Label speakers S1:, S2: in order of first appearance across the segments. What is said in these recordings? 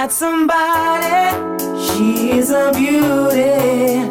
S1: got somebody. She is a beauty,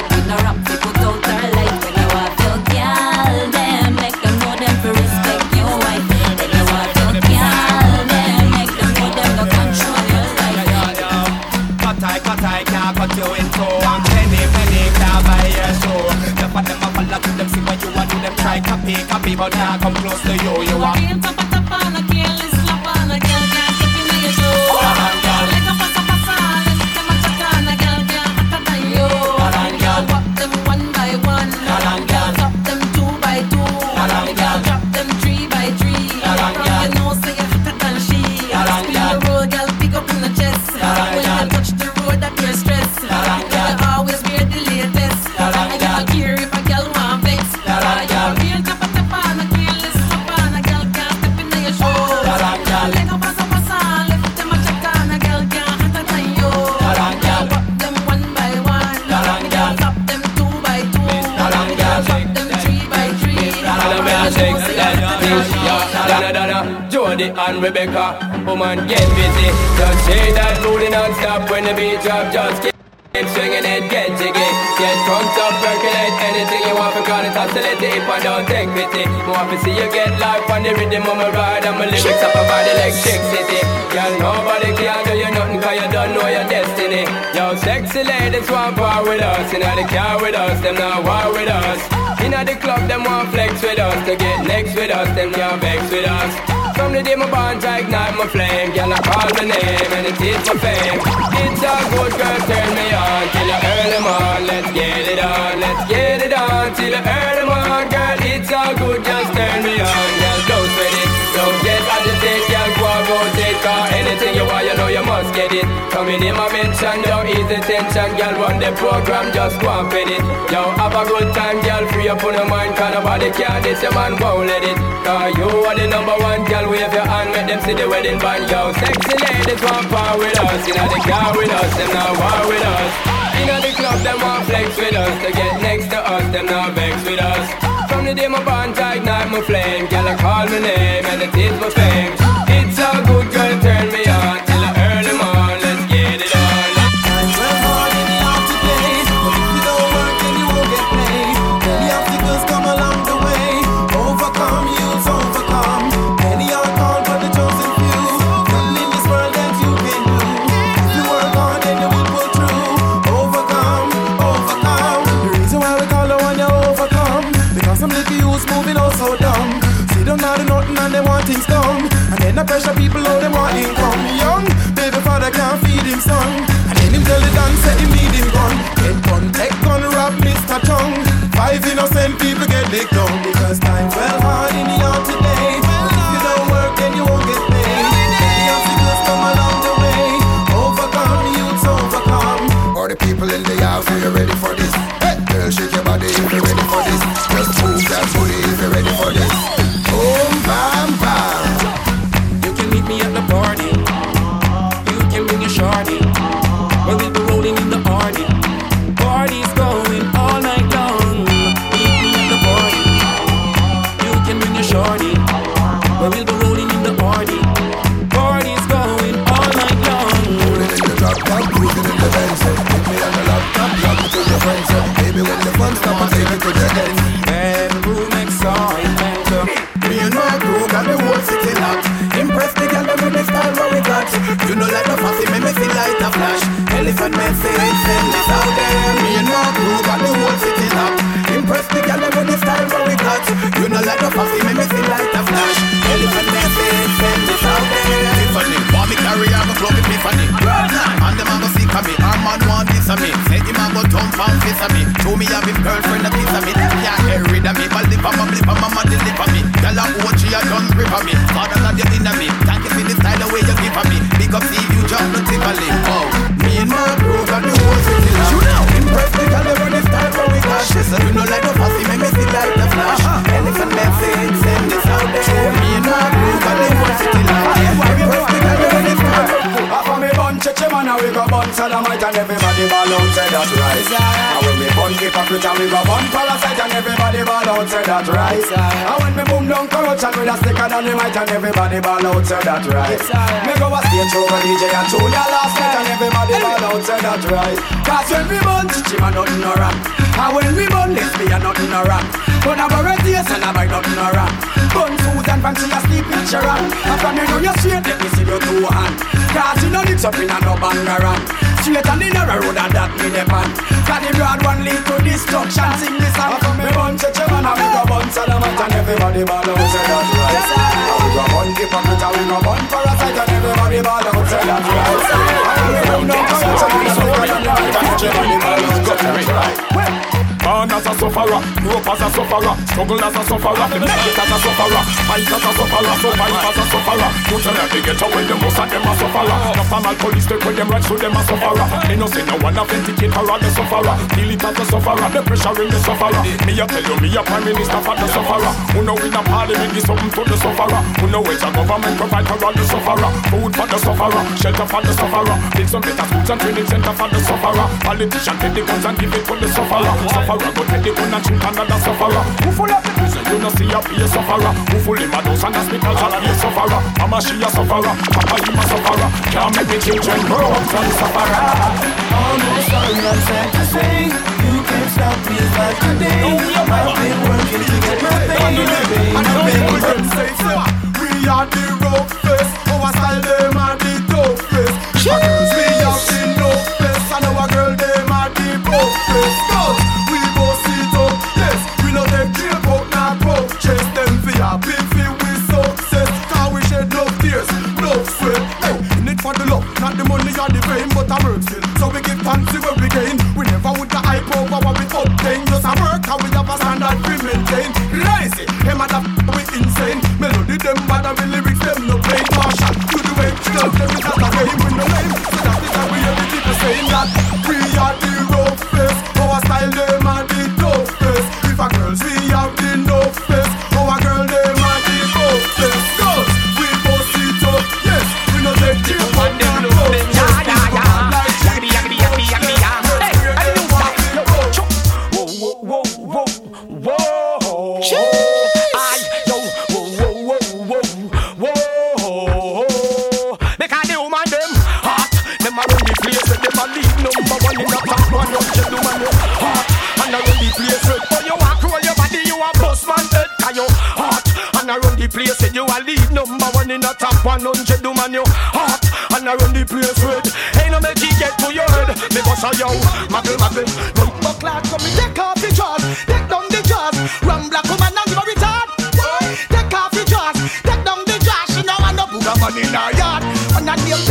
S1: but now come close to
S2: you, you are. woman, get busy. Just say that booty non-stop when the beat drop. Just keep swinging it, get jiggy. Get drunk, up, percolate anything you want. Because it's hostility if I don't take pity. Wanna see you get life on the rhythm of my ride. I'm a lyrics up about electricity. Girl, nobody can do you nothing cause you don't know your destiny. Yo, sexy ladies want part with us. You know they care with us, them not war with us. Inna the club, them want flex with us. To get next with us, them can't vex with us. From the day my bond, I ignite my flame. Girl, I call my name and it is for fame. It's a good girl, turn me on
S3: till I earn them on. Let's get it on, let's get
S4: it on till I earn them on. Girl, it's all good, just turn
S5: me
S4: on, girl. Go. You want, you know you must get it. Come in my mention, don't ease the tension, girl. Run the program, just go and fit it. Yo, have a good time, girl. Free up on your mind, cause nobody care this, your man won't let it. Cause you are the number one, girl. Wave your hand, make them see the wedding band, yo. Sexy ladies want power with us, you know the car with us, them not war with us. You know the
S6: club, them want flex with us. They get next to us, them not vex with us. From the day my bond, I ignite my flame, girl. I call my name, and it is my fame. It's a good girl, turn me on. Know it's up in a no bangarang Straight on the narrow road and that me the man. Cause the broad one lead to destruction Sing this song. For me bun cheche man And we go bun sodomite and everybody ball out say that right. We go bun hypocrite and we go bun parasite And everybody ball out say that right. Bun down corruption and we go bun and everybody ball out say that right
S7: Born as a sufferer, grew up as a sufferer, struggle as a sufferer, them make it as a sufferer, fight as a sufferer, survive as a sufferer. You tell them they get away, the most of them a sufferer. The formal police take with them right, so them a sufferer. Me no say no one authenticate for all the sufferer. Feel it as a sufferer, the pressure in the sufferer. Me a tell you, me a prime minister for the sufferer. Who know in a parliament give something to the sufferer. Who know it's a government provide for all the sufferer. Food for the sufferer, shelter for the sufferer. Build some better schools and training center for the sufferer. Politician take the guns and give it to the. Sufferer go take the gun and shoot another sufferer. Who full of the prison, you know see a be a sufferer. Who full in my house and hospitals and be a sufferer. Mama she a sufferer, Papa you a sufferer. Can't make the children grow up from sufferer.
S8: Sorry I'm sad to say You can't stop me like today I've been working to get my pay And I'm making them say
S3: We are the I work still, so we give thanks to what we gain. We never would the hype over what we obtain Just a work a
S7: in a
S9: yard. And a name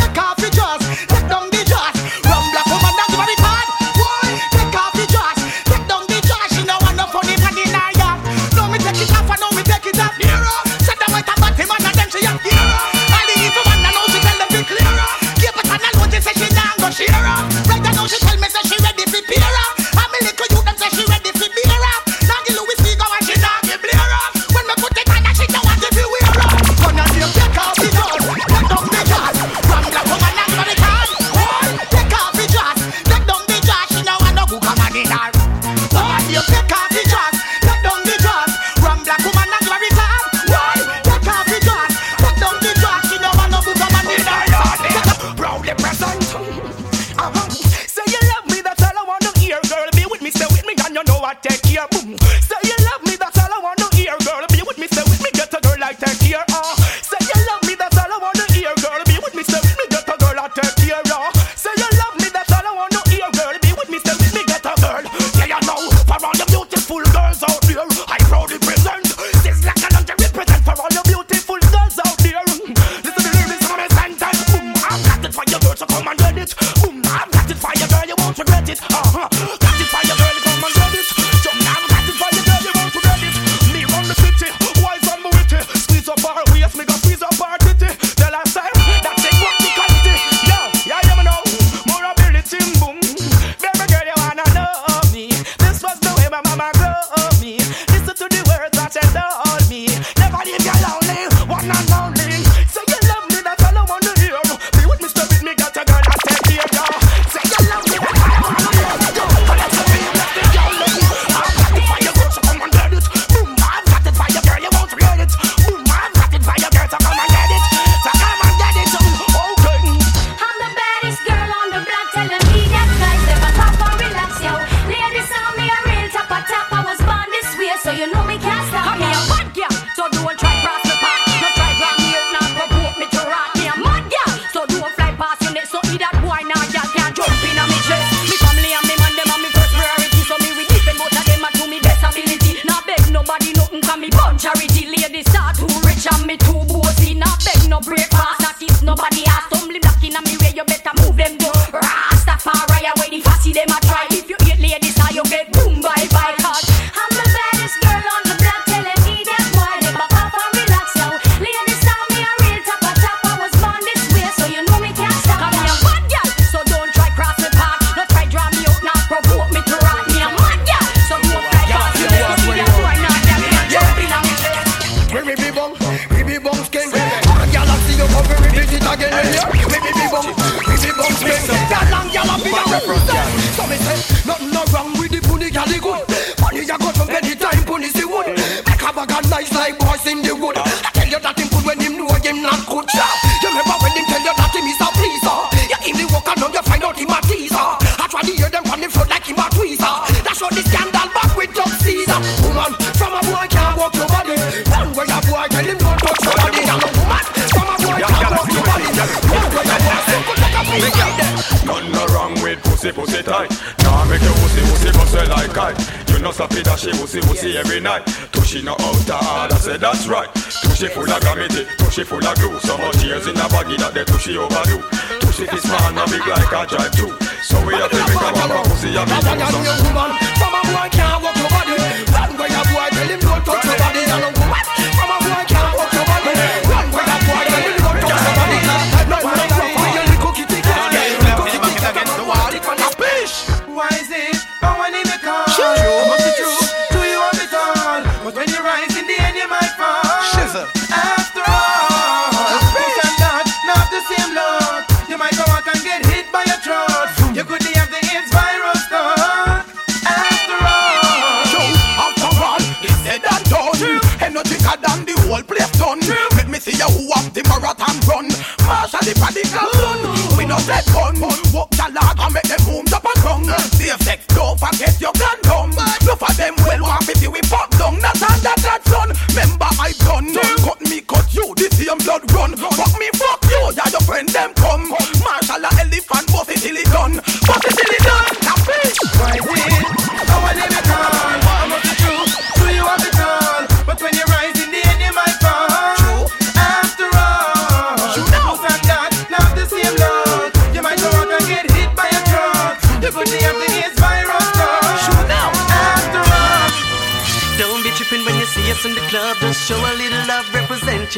S9: she no
S7: out hard. I said that's right. Tushy full of gravity, tushy full of glue. So much years in a baggy that they tushy overdo. Tushy this man a big like a drive too. So we have to make a pussy a big
S9: woman.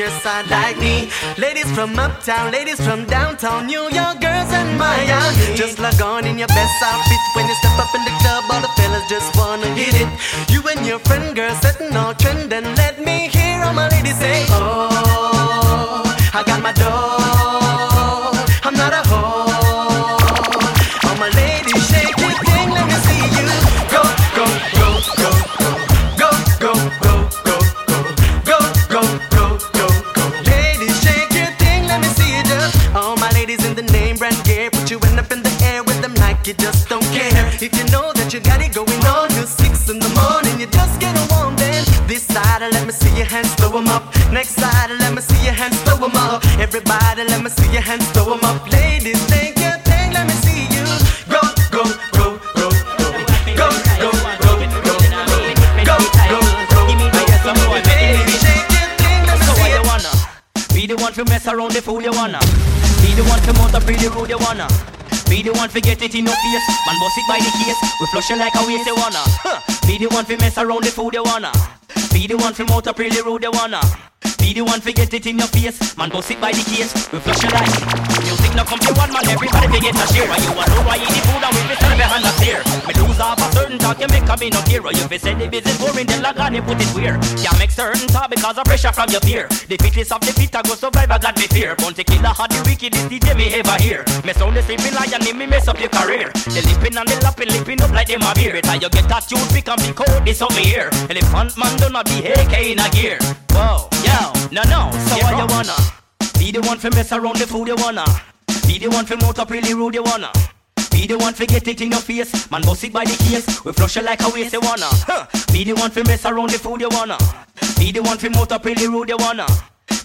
S9: Your
S10: side like me. Ladies from uptown, ladies from downtown, New York girls and Miami. Just log on in your best outfit when you step up in the club. All the fellas just wanna hit it. You and your friend girl setting all trend and
S11: Be the one to get it in your face. Man bust it by the case. We flush it like a waste you wanna. Huh. Be the one to mess around the food you wanna. Be the one mount up pretty rude you wanna. Be the one to get it in your face. Man bust it by the case. We flush it like. Music no come to one man. Everybody be get a share. And you want know why eat the food and we be serve behind the steer. Me lose off a certain talk you make a me no hero. You fi say the business boring then on you put it where. Can't make certain talk because of pressure from your peer. The fittest of the fit I go survive I got me fear. Bounty killer had the wickedest DJ me ever hear. Me sound the sleeping lion me mess up your career. The lipping and the lapping lipping up like them a beer. It's how you get that tune pick and be cold this up me here. Elephant man do not be AK in a gear. Whoa, yo, no no. So what you wanna? Be the one for mess around the food you wanna. Be the one for mouth up really rude you wanna. Be the one for get it in your face. Man, bust it by the case. We flush it like a waste you wanna. Huh. Be the one for mess around the food you wanna. Be the one mouth up really rude you wanna.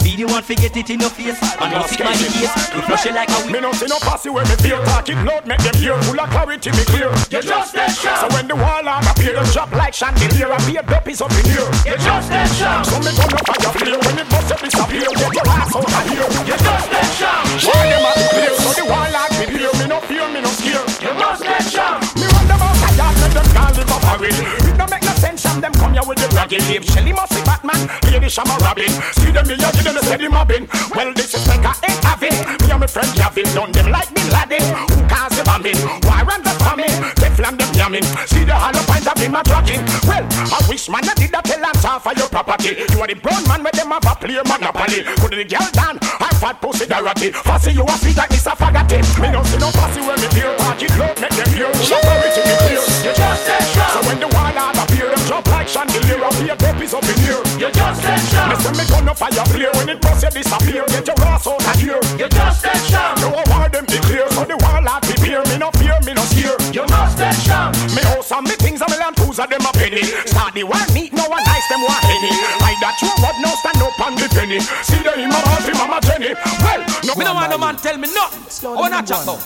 S11: Be the one for get it in your face. Man, bust it by the case. We flush it like a
S7: Me no see no passy where me fear Talk it loud, make them hear Full of clarity, me clear. You just that sharp So when the wall on appear Them drop like chandelier And be a dope is up in here. You just that sharp So me gonna fire flare When it bust up disappear. Get your ass out of here. You just that sharp Why them a clear So the wall on be clear Me no fear, me no scare. You just that sharp Me run them out of yard Make them can't live a ring It no make And them come here with the bragging Dave Shelly must be Batman Lady Shama Robin. See them me a give them the steady mobbing. Well this is like I ain't having Me and my friend Gavin Done them like Bin Laden. Who cause the bombing? Why run the Teflon them yamming. See the hollow point of him a tracking Well I wish man I did that tell and for your property. You are the brown man where them have a play monopoly. Put the girl down I fat pussy dirty Fussy you a sweet like Mr. Faggoty Me don't see no fussy when me fear Park it make them hear Full authority me clear You just say So when the wall out appear Them drop like chandelier Up here is up in here. You just say Me say me gonna fire flare When it bust you disappear. Get your ass out of here. You just say Me house and me things and me land tools of them a penny Start the war neat no one nice them want any I that you what now stand up on the penny See the him a half him a Jenny Well no
S12: Me no want no man tell me nothing. I wanna chat now.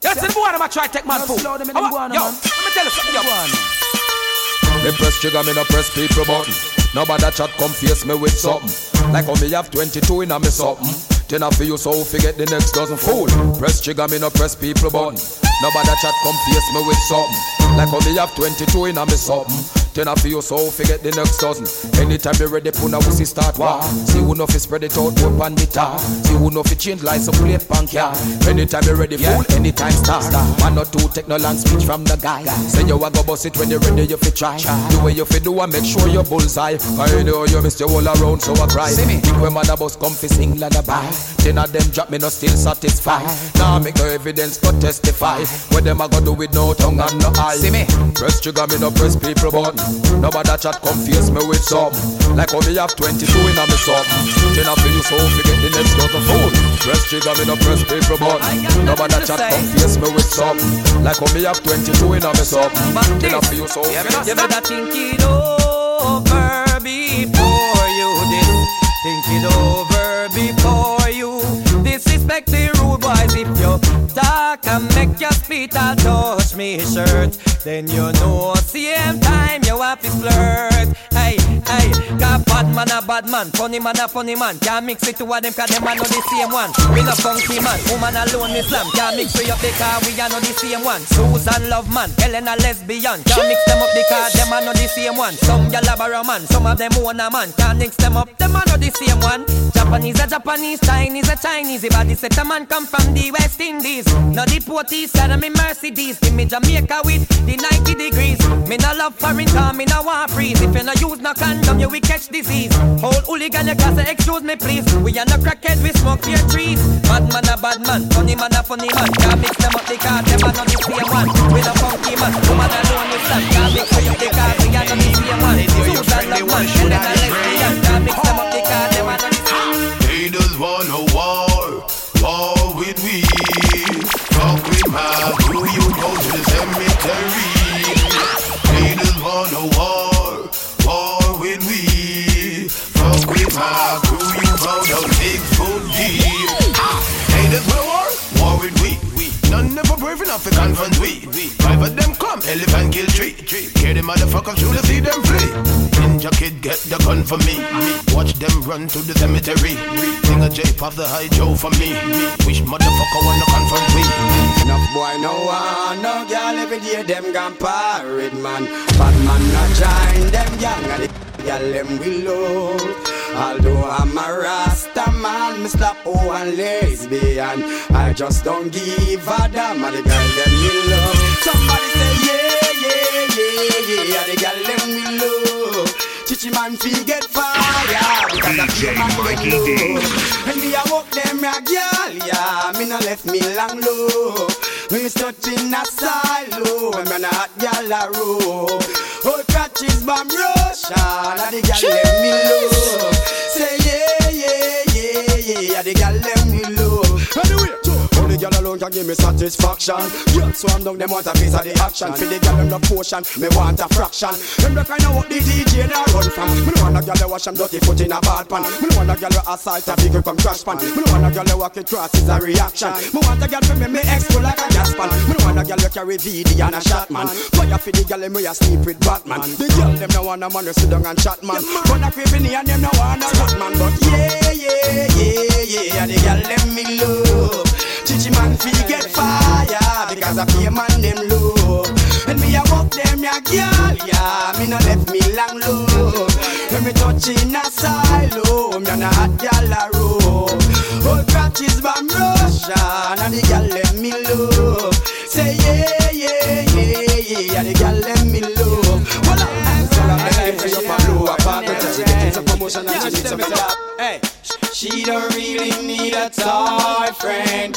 S12: You see the boy them a try take man food.
S3: slow them in
S12: How
S3: the
S12: about-
S3: guana,
S12: Yo,
S3: man.
S12: let me tell you something. Yo.
S13: Me press trigger, me no press people button. Nobody that chat come face me with something. Like how me have 22 in a me something. Then I feel you so forget the next dozen fool. Press trigger, me no press people button. Nobody that chat come face me with something. Like how me have 22 in a me something. Then I feel you so forget the next dozen. Anytime you ready, put a wussy start war. See who know fi spread it out, put on the tar. See who know fi change like some plate punk yeah. Anytime you ready, fool, anytime start. Man or two take no long speech from the guy. Say you a go bust it when you ready, you fi try. The way you fi do and make sure you bullseye. I know you missed your all around, so I cry. Think when a bus come fi sing lullaby. Ten of them drop me no still satisfied. Now make no evidence but testify. What them a go do with no tongue and no eye. See me? Press trigger, me no press people button. Nobody chat come face me with some. Like how me have 22 in a me something. Then I feel you so forget the next dozen fool. Press trigger, me no press people button. Nobody chat come face me with some. Like how me have 22 in a me something. Then I feel you so forget
S14: You better think it over before you this. Think it over before you disrespect the rude boys. If you talk and make your spit, touch me shirt. Then you know same time you have to flirt. Hey, Hey, got bad man a bad man, funny man a funny man. Can't mix it two of them cause them a know the same one. We no funky man, woman alone me slam. Can't mix we up because we a know the same one. Susan love man, Helen a lesbian. Can't mix them up because them a know the same one. Some gyal a man, some of them own a man. Can't mix them up, them a know the same one. Japanese a Japanese, Chinese a Chinese. The body set a man come from the West Indies. No the Porties, of me Mercedes. Give me Jamaica with the 90 degrees. Me no love foreign car, me no want freeze. If you no use no condom, you will catch disease. Whole hooligan, you say excuse me please. We are no crackhead, we smoke your trees. Bad man a bad man, funny man a funny man. Can't mix them up because them a no the same one. We no funky man, woman alone with slam. Can't mix we up because we are no the same one. Susan love man, Helen a lesbian. Can't mix them up because them a no the same.
S15: Haters want a war, war with we. Fuck with my crew, you go to the cemetery. Haters want a war, With my you go down big foot deep. Haters want war, war with we. None never brave enough to confront we. Five of them come, elephant kill tree. Hear the motherfuckers through the see them flee. Ninja kid get the gun for me. Watch them run to the cemetery. Sing a J pop the high Joe for me. Wish motherfucker wanna confront we.
S6: Enough boy no one, no girl every day them gone parade man. Bad man not join them young girl them willow. Although I'm a Rasta man, me slap oh and lesbian. I just don't give a damn and the girl them willow. Somebody say yeah yeah yeah yeah, the girl them willow. Chichi man fi get fire because of you man get low. And me a walk them a girl, yeah. Me no left me long low. Me me stuck in a silo when me a hot girl a row. Oh, catches bomb Russian, and the girl let me low. Say yeah yeah yeah yeah, and the girl let me low. Girl alone can give me satisfaction. Girl swarm down, them want a piece of the action. For the girl them the potion, me want a fraction. Them the kind of what the DJ they run from. Me no want a girl that wash them dirty foot in a bad pan. Me no want a girl that assault a vehicle come crash pan. Me no want a girl that walk it cross is a reaction. Me want a girl to make me explode like a gas pan. Me no want a girl that carry VD and a shot man. Fire for the girl we a sleep with Batman. The girl them no want a man to sit down and chat man. But a creepy and them no want a rat man. But yeah yeah yeah yeah, and the girl them me love. Chichi man fi get fire because I pay man them low. And me a walk them ya girl, yeah. Me no left me long low. When me touch in a silo, me a hot girl a row. Old practice from Russia, and the girl let me low. Say yeah yeah yeah yeah, and the girl let me low. Well I'm sorry, I'm for you for low apart. She getting some promotion and she needs job. Hey. She don't really need a toy friend.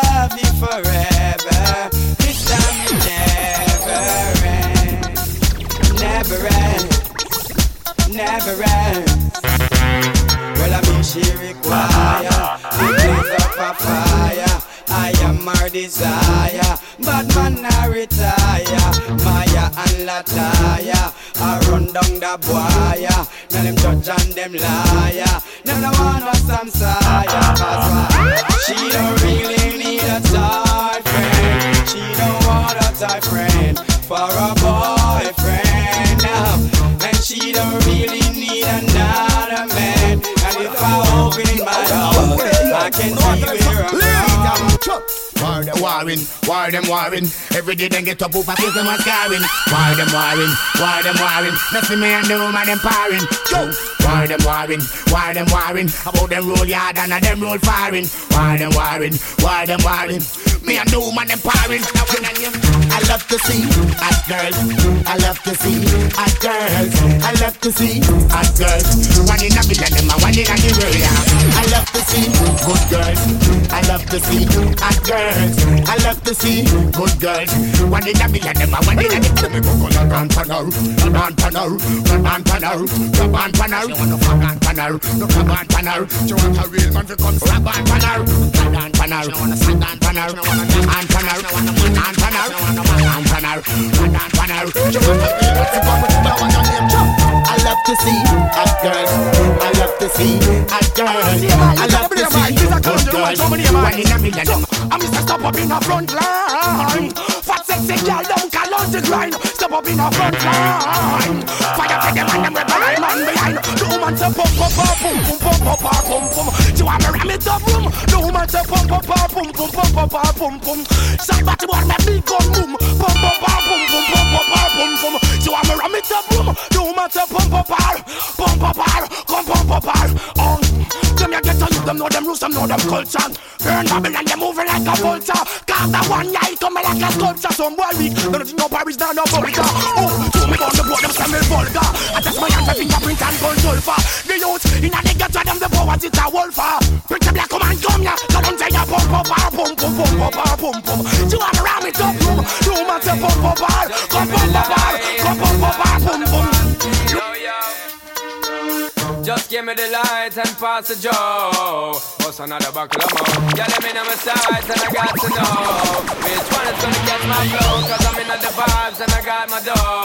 S6: never end, never end. Well, I mean she require the blaze of a fire. I am her desire, but man I retire. Maya and Lataya, I run down the boya. Now them judge and them liar. Now no one of some sire, cause why? She don't really need a tight friend. She don't want a tight friend for a boyfriend now. And she don't really need another man. And if I open my heart, I can see where I'm wrong.
S16: War them warring, war them warring. Every day they get up over face them a scarring. War them warring, war them warring. Nothing me and no man them parring. Yo, war them warring, war them warring. About them roll yard and a them roll firing. War them warring, war them warring. Me me a new man empowering. I love to see hot girls. I love to see hot girls. I love to see hot girls. One in a million, them a one in a world. I love to see good girls. I love to see hot girls. I love to see good girls. One in a million, them one in a million. Me go go la pan come on, pan panal, la pan panal, la pan panal. She want no pan panal, no pan want a real man to come. La pan panal, come on, panal. She want a sand on, la pan panal, la pan panal, la pan panal, la pan panal. She want a real man to come. She want a real man to come love to see hot girls. I love to see hot girls. I love to see good girls. One in a million.
S9: I'm Mr. Stop up in the front line. Fat sexy girl, them call out the grind. Step up in a front line. Fire to the man, them rebel man behind. The woman say pump, pump, pump, pum, pum, pum, pum, pum, pum, pum. You want me ram it up, room. The woman say pump, pump, pum, pum, pum, pum, pum, pum, pum. Shot body boy, me big gun, boom. Pump, pump, pum, pum, pum, pum, pum, pum, pum. You want me ram it up, room. The woman say pump, pump, pump, pump, pump, pump, pump. Oh, them you get to them know them rules, them know them culture. Burn Babylon, they moving like a vulture. Cause the one night coming like a sculpture. Gangsta some boy weak No nothing no Paris, no no Bulga Oh, so me on the block, them stammer vulgar I just my hand, my fingerprint and control for The youth, in a nigga to them the power to a wolf Pretty black come and come ya Go down say ya pump pump, pump, pump pump pump up, ah, pump pump You wanna ram pump, pump. you You must pump, pump pump, pump, pump pump, pump, pump up
S4: Just give me the light and pass the joe. What's another buckle of more? Yeah, let me know my sights and I got to know which one is gonna catch my flow. Cause I'm in the vibes and I got my dough.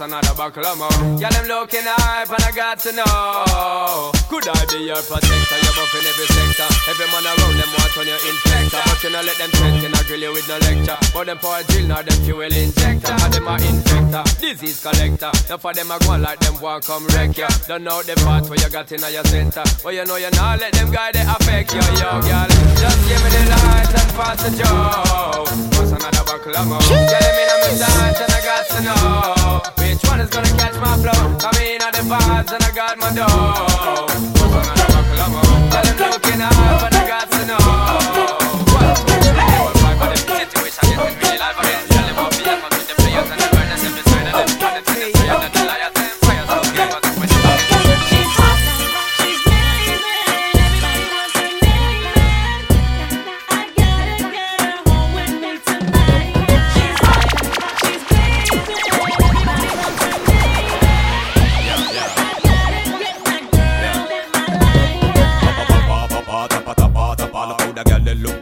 S4: What's another buckle of more? Yeah, them looking hype and I got to know. Could I be your protector? You're buffing every sector. Every man around them want on your infector. But you know let them threaten, I grill you with no lecture. But them power drill, now them fuel injector. And them a infector, disease collector. Now for them a go like them want come wreck ya. Don't know the part where you got in your center. But you know you not let them guide they affect you, yo, girl. Just give me the light and pass the joe. What's another buckle of more? Yeah, them in my sight and I got to know which one is gonna catch my flow. Come in at the vibes and I got my dough. Them looking up and I got to know.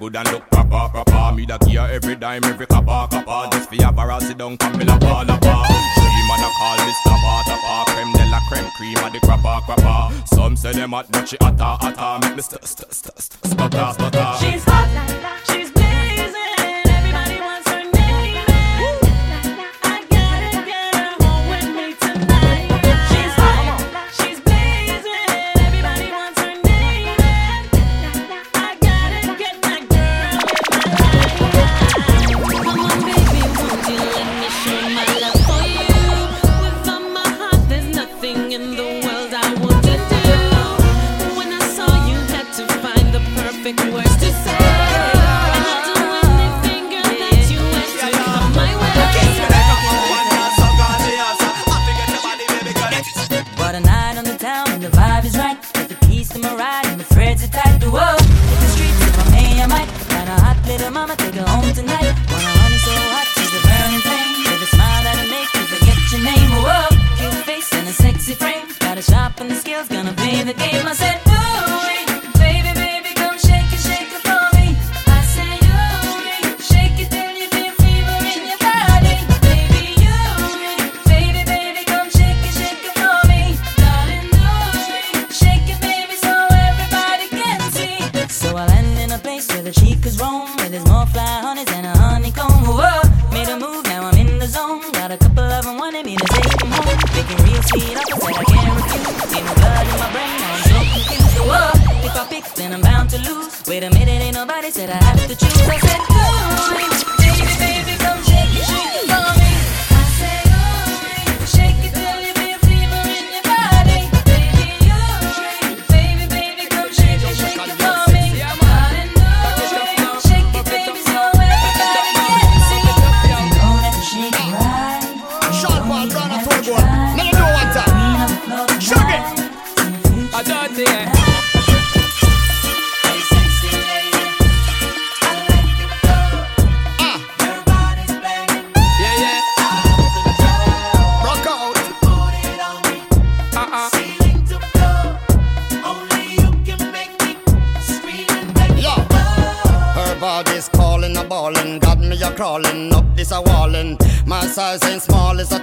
S17: Good and look proper, proper. Me that here every dime, every kappa, kappa. Just for your barrel, sit down, come me la pa, la pa. Three man a call me stopper, topper. Creme de la creme, cream of the crapper, crapper. Some say them hot, but she hotter, hotter. Make me st, st, st, st, stutter, stutter.
S18: She's hot, she's the
S19: game. I said, baby, baby, come shake it, shake it for me. I said, shake it till you feel fever in your body. Baby, you, baby, baby, come shake it, shake it for me. Darling, shake it, baby, so everybody can see. So I land in a place where the chicas roam, where there's more fly honeys a honeycomb. Whoa, made a move, now I'm in the zone. Got a couple of them wanting me to take them home. Making real sweet if I'm bound to lose. Wait a minute, ain't nobody said I have to choose.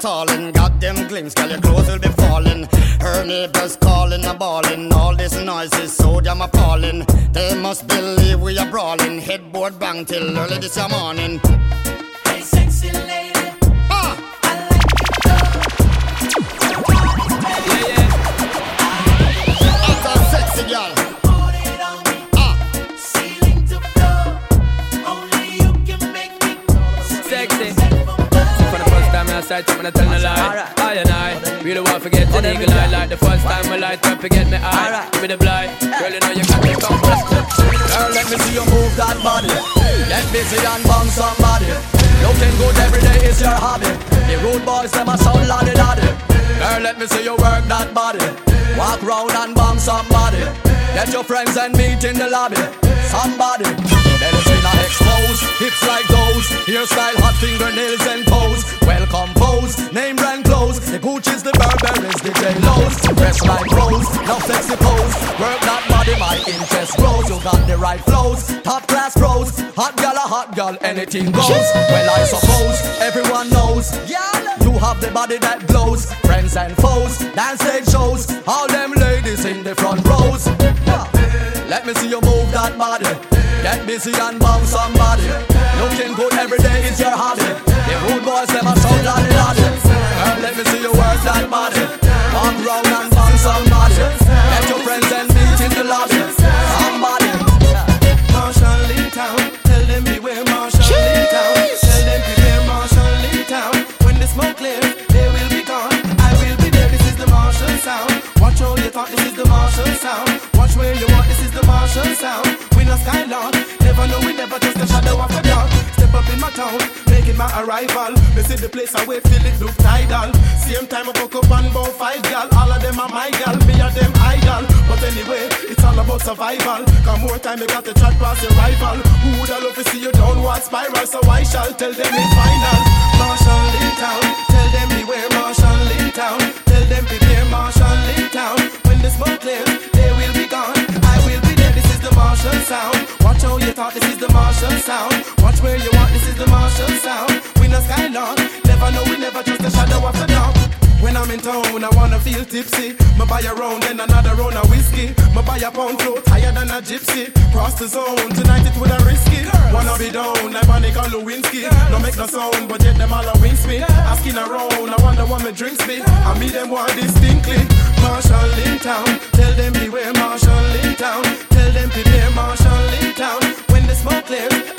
S20: Tallin'. Got them glimpse, girl, your clothes will be falling. Her neighbors calling, a bawling. All this noise is so damn appalling. They must believe we are brawling. Headboard bang till early this morning.
S4: Forget me eye. Give me the blind. Girl, you know you got me come
S13: Girl, let me see you move that body. Get busy and bang somebody. Looking good every day is your hobby. The rude boys, them a sound lolly lolly. Girl, let me see you work that body. Walk round and bang somebody. Get your friends and meet in the lobby. Somebody. Belly a expose, hips like those. Hairstyle, hot fingernails and toes. Well composed, name brand clothes. The Gucci's, the Burberry's, the J-Lo's. Dress like rose, no sexy pose. Work that body, my interest grows. You got the right flows, top class pros. Hot gal, a hot gal, anything goes. Well, I suppose everyone knows. Yeah, you have the body that glows. Friends and foes, dance stage shows. All them ladies in the front rows. Yeah. Let me see you that. Get busy and bounce somebody. Looking good every day is your hobby. The rude boys them a sound
S3: arrival. They see the place I wait till it look tidal. Same time I fuck up and bow five gal. All of them are my gal, me and them idol. But anyway, it's all about survival. Come more time, you got to chat past your rival. Who would I love to see you downward spiral? So I shall tell them in final. Marshall Lee Town, tell them beware Marshall Lee Town. Tell them beware Marshall Lee Town. When the smoke clears, they will be gone. I will be there. This is the Marshall sound. Watch how you thought this is the Marshall sound. Watch where you want. This is the Marshall sound. We no skylark. Never know we never just the shadow of the dark. When I'm in town, I wanna feel tipsy. Me buy a round, then another round of whiskey. Me buy a pound float higher than a gypsy. Cross the zone, tonight it with a risky. Wanna be down, like Panic and Lewinsky. No make no sound, but yet them all a wings me. Asking around, I wonder what my drinks be. I meet them one distinctly. Marshall in town, tell them beware Marshall in town. Tell them prepare Marshall in town. When the smoke clears,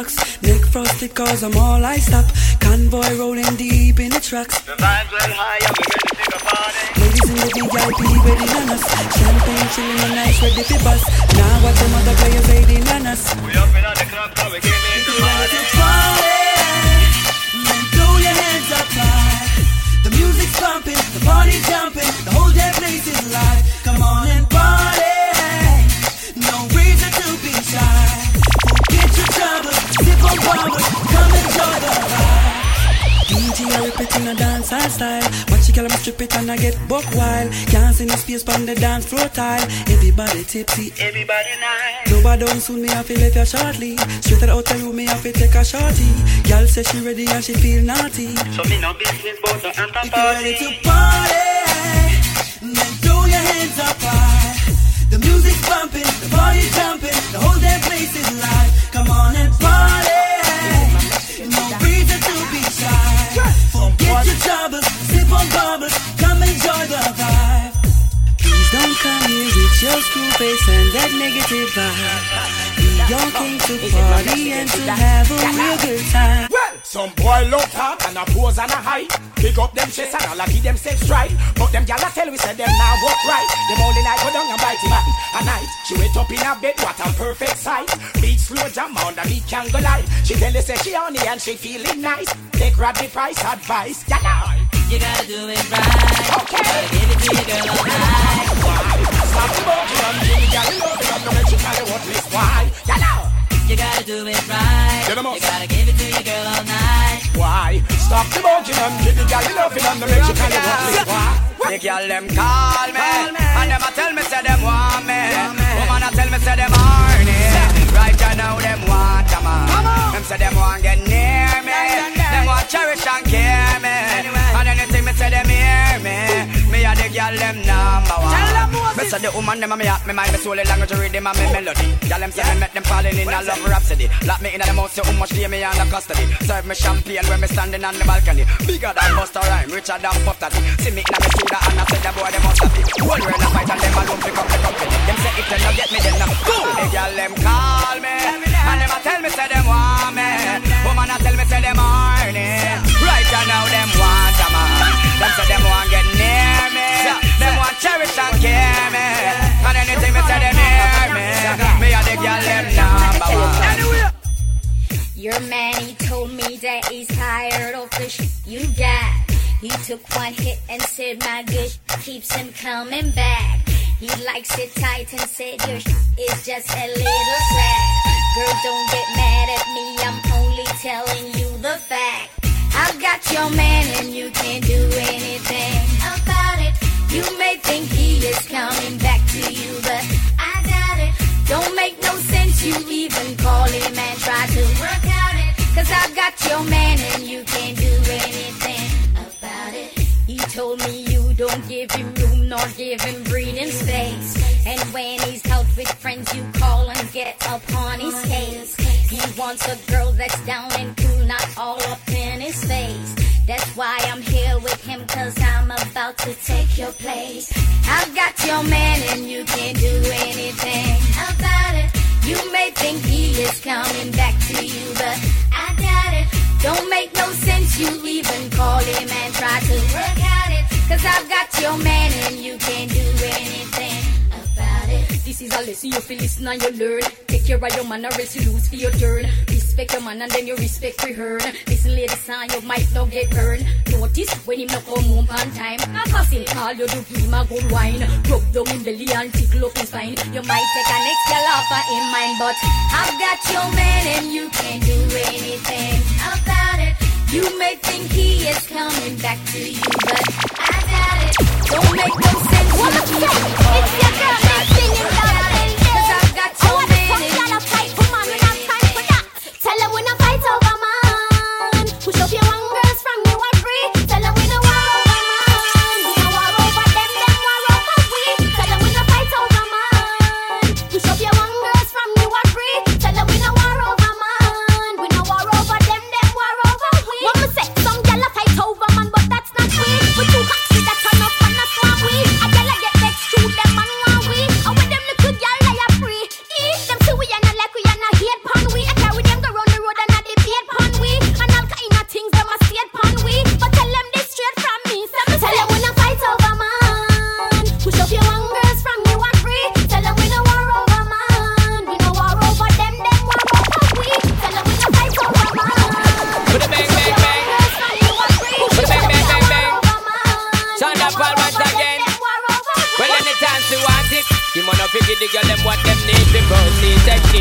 S21: bucks. Nick frosted cause I'm all iced up. Convoy rolling deep in the trucks.
S22: The vibes well high we ready to party.
S21: Ladies in the VIP waiting on us. Champagne chilling and nice ready for bus. Now what them other players waiting on us.
S22: We up in the club so we came in to party.
S21: Then throw your hands up high. The music's pumping, the party's jumping, the whole damn place is live. I rip it in a dance style. Watch you girl I'm strip it and I get buck wild. Can't see no space on the dance floor tile. Everybody tipsy,
S22: Everybody nice.
S21: Nobody done soon, me have to left you shortly. Straight out the room, me have to take a shorty. Girl say she ready and she feel naughty.
S22: So me no business but the after
S21: If you ready to party, then throw your hands up high. The music's bumping, the party's jumping, the whole damn place is live. Come on and party. jobbers, sip on bubbles, come enjoy the vibe. Please don't come
S23: here with your screw face and that negative vibe. We all came to party and to have a real good time.
S24: Well, some boy look talk and a pose and a high. Pick up them chest and all a give them sex strike. But them gyal a tell we say them now work right. Them only like go down and bite him at night. She wait up in her bed, what a perfect sight. Beat slow jam under beat can go candlelight. She tell you say she on it and she feeling nice. Take grab the price advice. Yeah, nah.
S23: You gotta do it right.
S24: Okay.
S23: Gotta give it to your girl all night.
S24: The love and no tell you what this why. Yeah, nah.
S23: You gotta do it right. You gotta give it to your girl all night.
S24: Why? Stop the monkey and give the you this why.
S6: The call me, and tell me say want me. Woman a tell me say. Right now want. Them say want get near me. Them want cherish and care me. And anything me say them hear me. A the girl them number one. Me say the woman them a me heart, me mind, me soul, the language, rhythm and me melody. Girl them say me make them falling in a love rhapsody. Lock me in the mouth, say how much me under custody. Serve me champagne when me standing on the balcony. Bigger than Busta Rhyme, richer than Puff Daddy. See me in a me soda and I say the boy them must have it. One word a fight and them alone pick up the company. Them say if they no get me, then no. The girl them call me, and them a tell me say them want me. Woman a tell me say them horny. Right now them want a man. Them say them want get cherish and care me. And anything me say them hear me. Me a the girl them number one.
S25: Your man, he told me that he's tired of the shit you got. He took one hit and said my good keeps him coming back. He likes it tight and said your shit is just a little sad. Girl, don't get mad at me, I'm only telling you the fact. I've got your man and you can't do anything about it. You may think he is coming back to you, but I doubt it. Don't make no sense you even call him and try to work out it. Cause I've got your man and you can't do anything about it. He told me you don't give him room nor give him breathing space. And when he's out with friends, you call and get upon his case. He wants a girl that's down and cool, not all up in his face. About to take your place. I've got your man and you can't do anything about it. You may think he is coming back to you, but I doubt it. Don't make no sense you even call him and try to work out it. Cause I've got your man and you can't do anything.
S26: This is a lesson you feel listen and you learn. Take care of your man or else you lose for your turn. Respect your man and then you respect for her. Listen, lady, son, you might not get burned. Notice when him not come home on time. I pass him call you to give him a good wine. Rub down him belly and tickle up his spine.
S25: You might take an extra offer in mind, but I've got your man and you can't do anything about it. You may think he is coming back to you, but I doubt it. Don't make no sense. What fuck? It's your girl that's singing Cause I've got your man and you fight for man. We time for that. Tell her we no fight over man. Push up your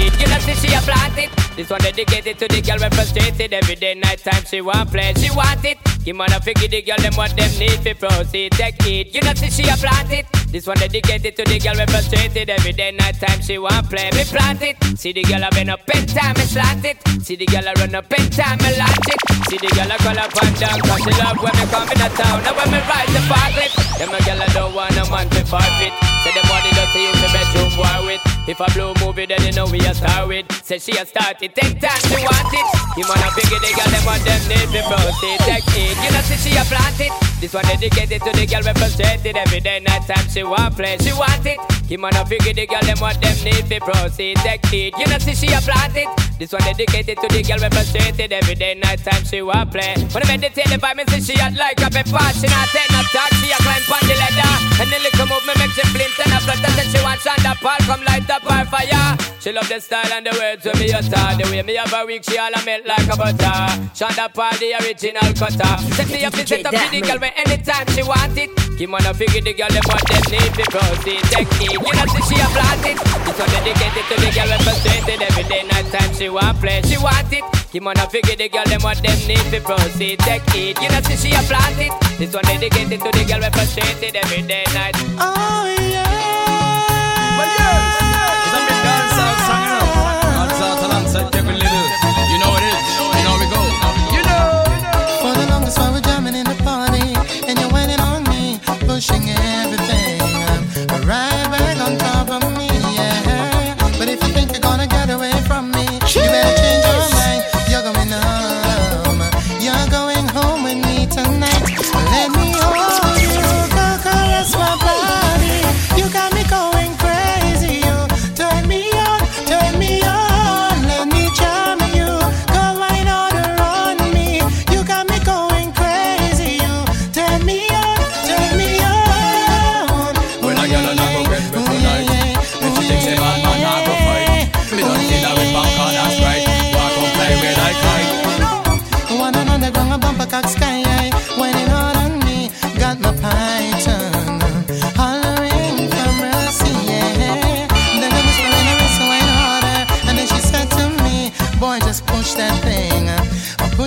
S4: it. You know, see she a plant it. This one dedicated to the girl when frustrated every day, night time she want play, she want it. You wanna figure the girl them what them need for proceed, take it. You not see she a plant it. This one dedicated to the girl we frustrated every day night time she want play me plant it. See the girl a been up in time me slant it. See the girl a run up in time me launch it. See the girl a call up and down cause she love when me come in the town Now when me ride the park with. Them a girl a don't want a man to fight it. Say the body don't see you in the bedroom war with. If I blow movie then you know we a star with. Say she a started ten times she want it. The wanna biggie, the girl them and them need to proceed Take it, you know see she a plant it This one dedicated to the girl we frustrated Every day night time she want play, she want it. Him wanna figure, the girl them what them need to proceed Take it, you know see she a plant it this one dedicated to the girl we frustrated every day, night time she want play. When I meditate, the vibe see she hot like a pepper. She not take no talk, she a climb on the ladder. And the little movement make she blink and a flutter. Said she want Sean da Paul, come light up her fire. She love the style and the words when me utter. The way me have a week, she all a melt like a butter. Sean da Paul, the original cutter. Set me up, set up, the girl when anytime she want it. Him wanna figure the girl about them need to proceed technique. You know see she a blast it. It's so dedicated to the girl frustrated every day night time she want play, she want it. Him wanna figure the girl them what them need to proceed technique. You know see she a blast it. This one dedicated to the girl frustrated every day night.
S23: Oh yeah.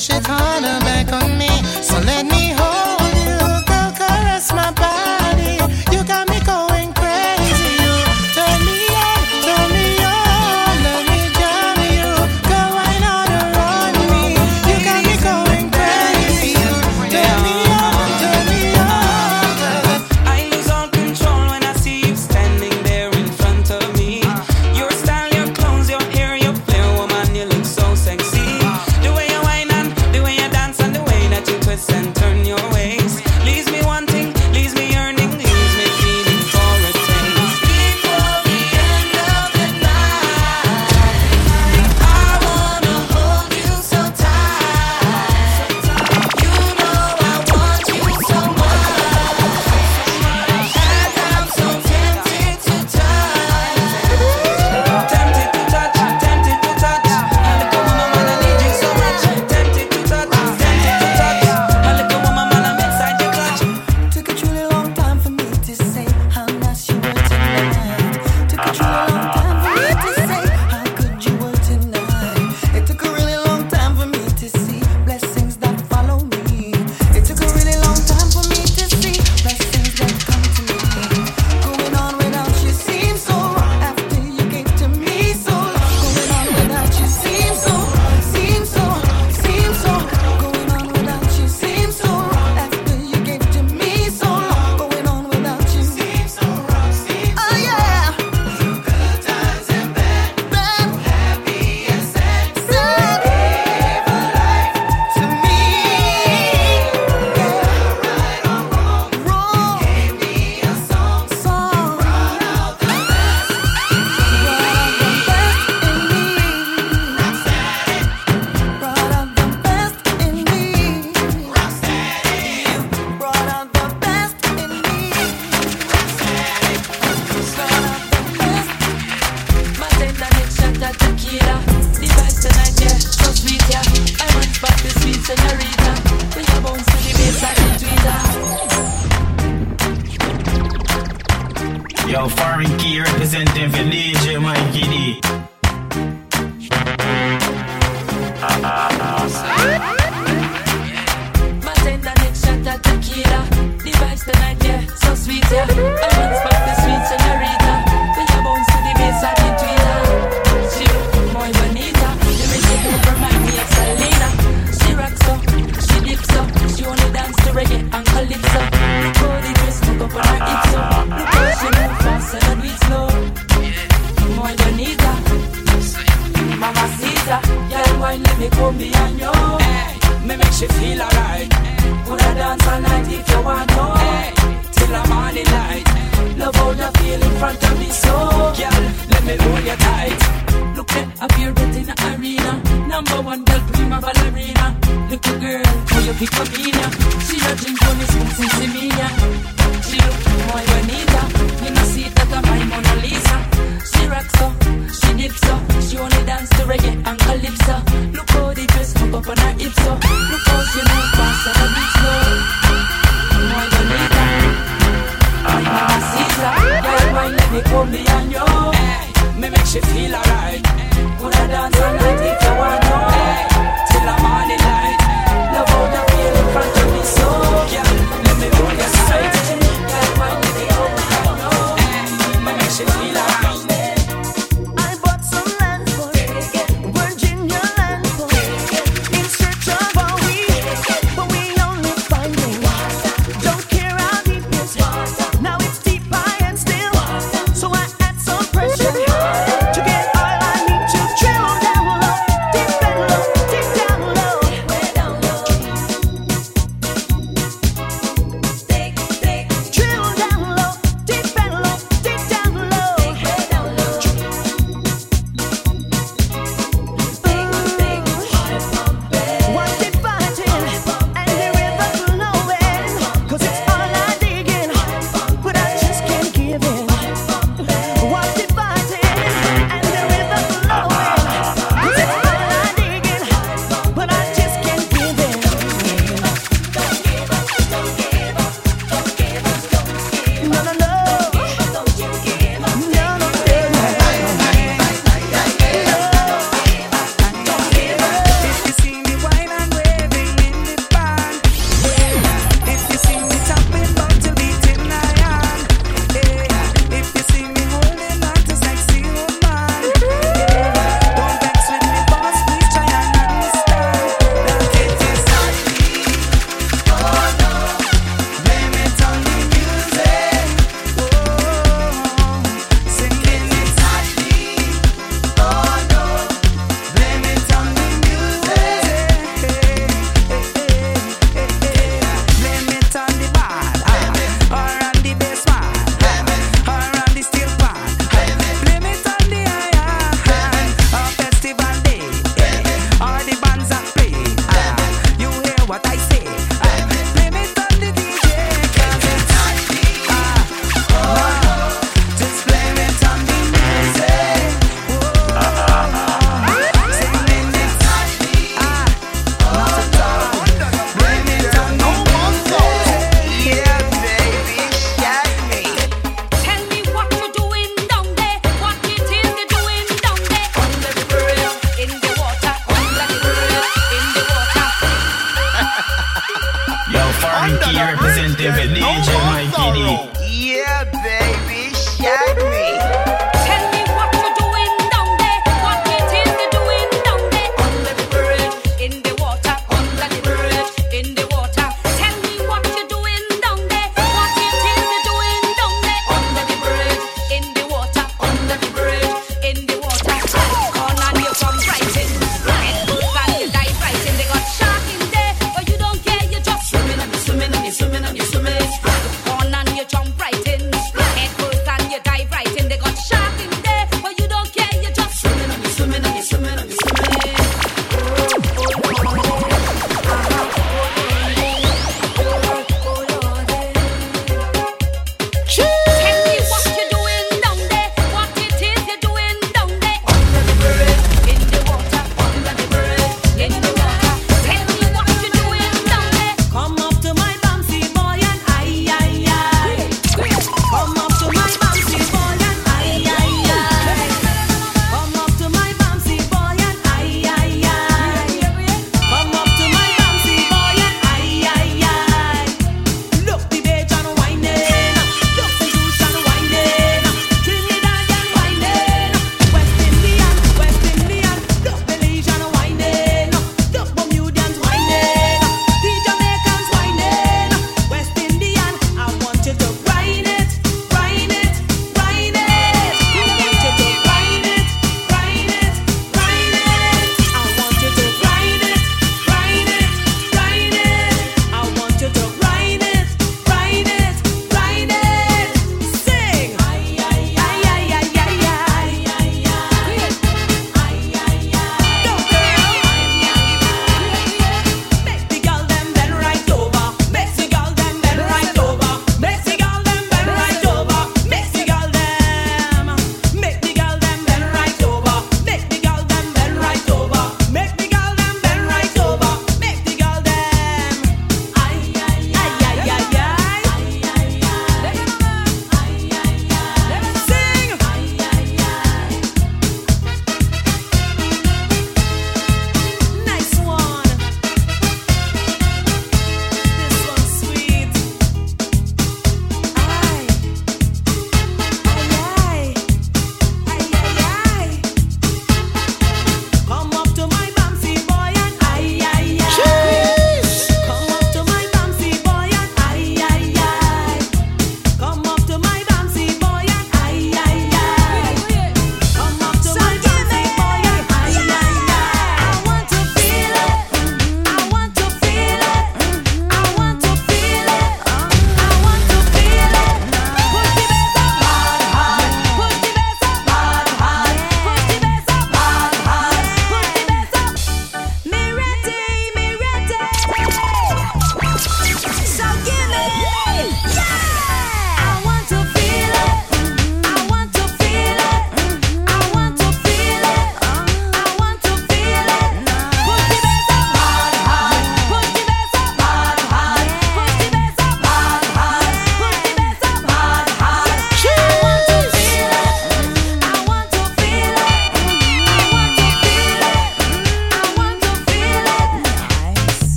S27: push it harder
S28: back on me. So let
S29: different DJ.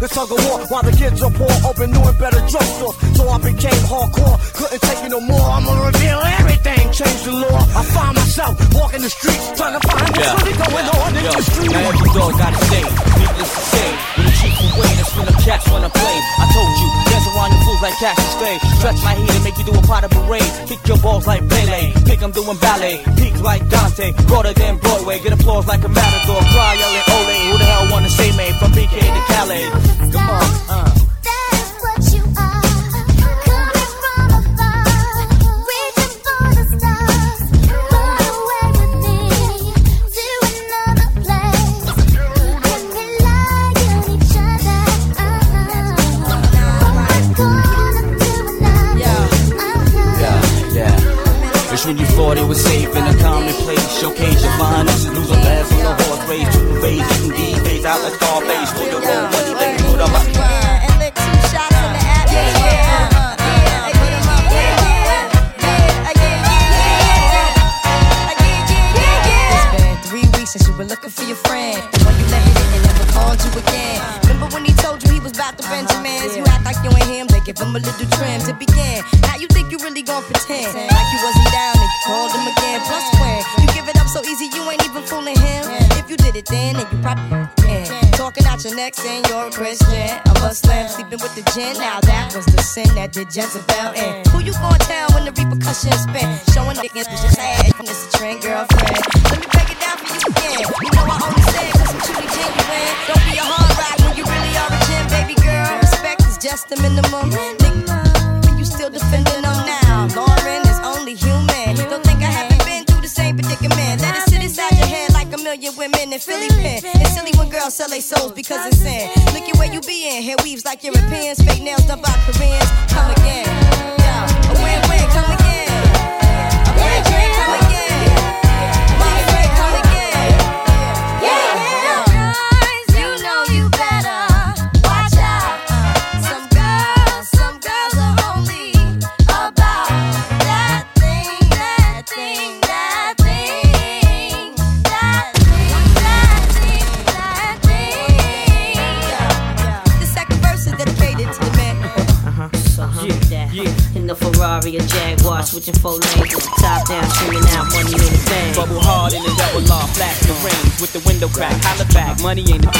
S29: The
S24: tug of war, while the kids are poor, open new and better drugstores. So I became hardcore, couldn't take it no more. I'ma reveal everything, change the law. I find myself walking the streets, trying to find what's really going on in
S30: Yo,
S24: the street.
S30: now every dog got a stain. Needless to say, when the chief from Wayne, when the cats wanna play. I told you, dance around your fools like Cassius Clay. Stretch my heat and make you do a pot of parade. Kick your balls like Pele. Pick 'em doing ballet. Peak like Dante. Broader than Broadway. Get applause like a matador. Cry yelling ole. Who the hell wanna say me from BK to Calais? Come on, uh. Was safe in
S31: gin. Now that was the sin that did Jezebel in. Who you gonna tell when the repercussions spin? Showing niggas was just sad. It's a trend, girlfriend. Let me break it down for you again. You know I only say it cause I'm truly genuine. Don't be a hard rock when you really are a gem, baby girl. Respect is just the minimum. Nigga, when you still defending them now. Lauryn is only human. Don't think I haven't been through the same predicament. Let it sit inside your head like a million women in Philly pen. It's silly when girls sell their souls because it's sin. Where you be in. Hair weaves like Europeans. Fake nails done by Koreans. Come again.
S32: Switching four lanes, with top down, screaming out money in the bank.
S30: Bubble hard in the double law, flash the range with the window crack. Holla back, money ain't the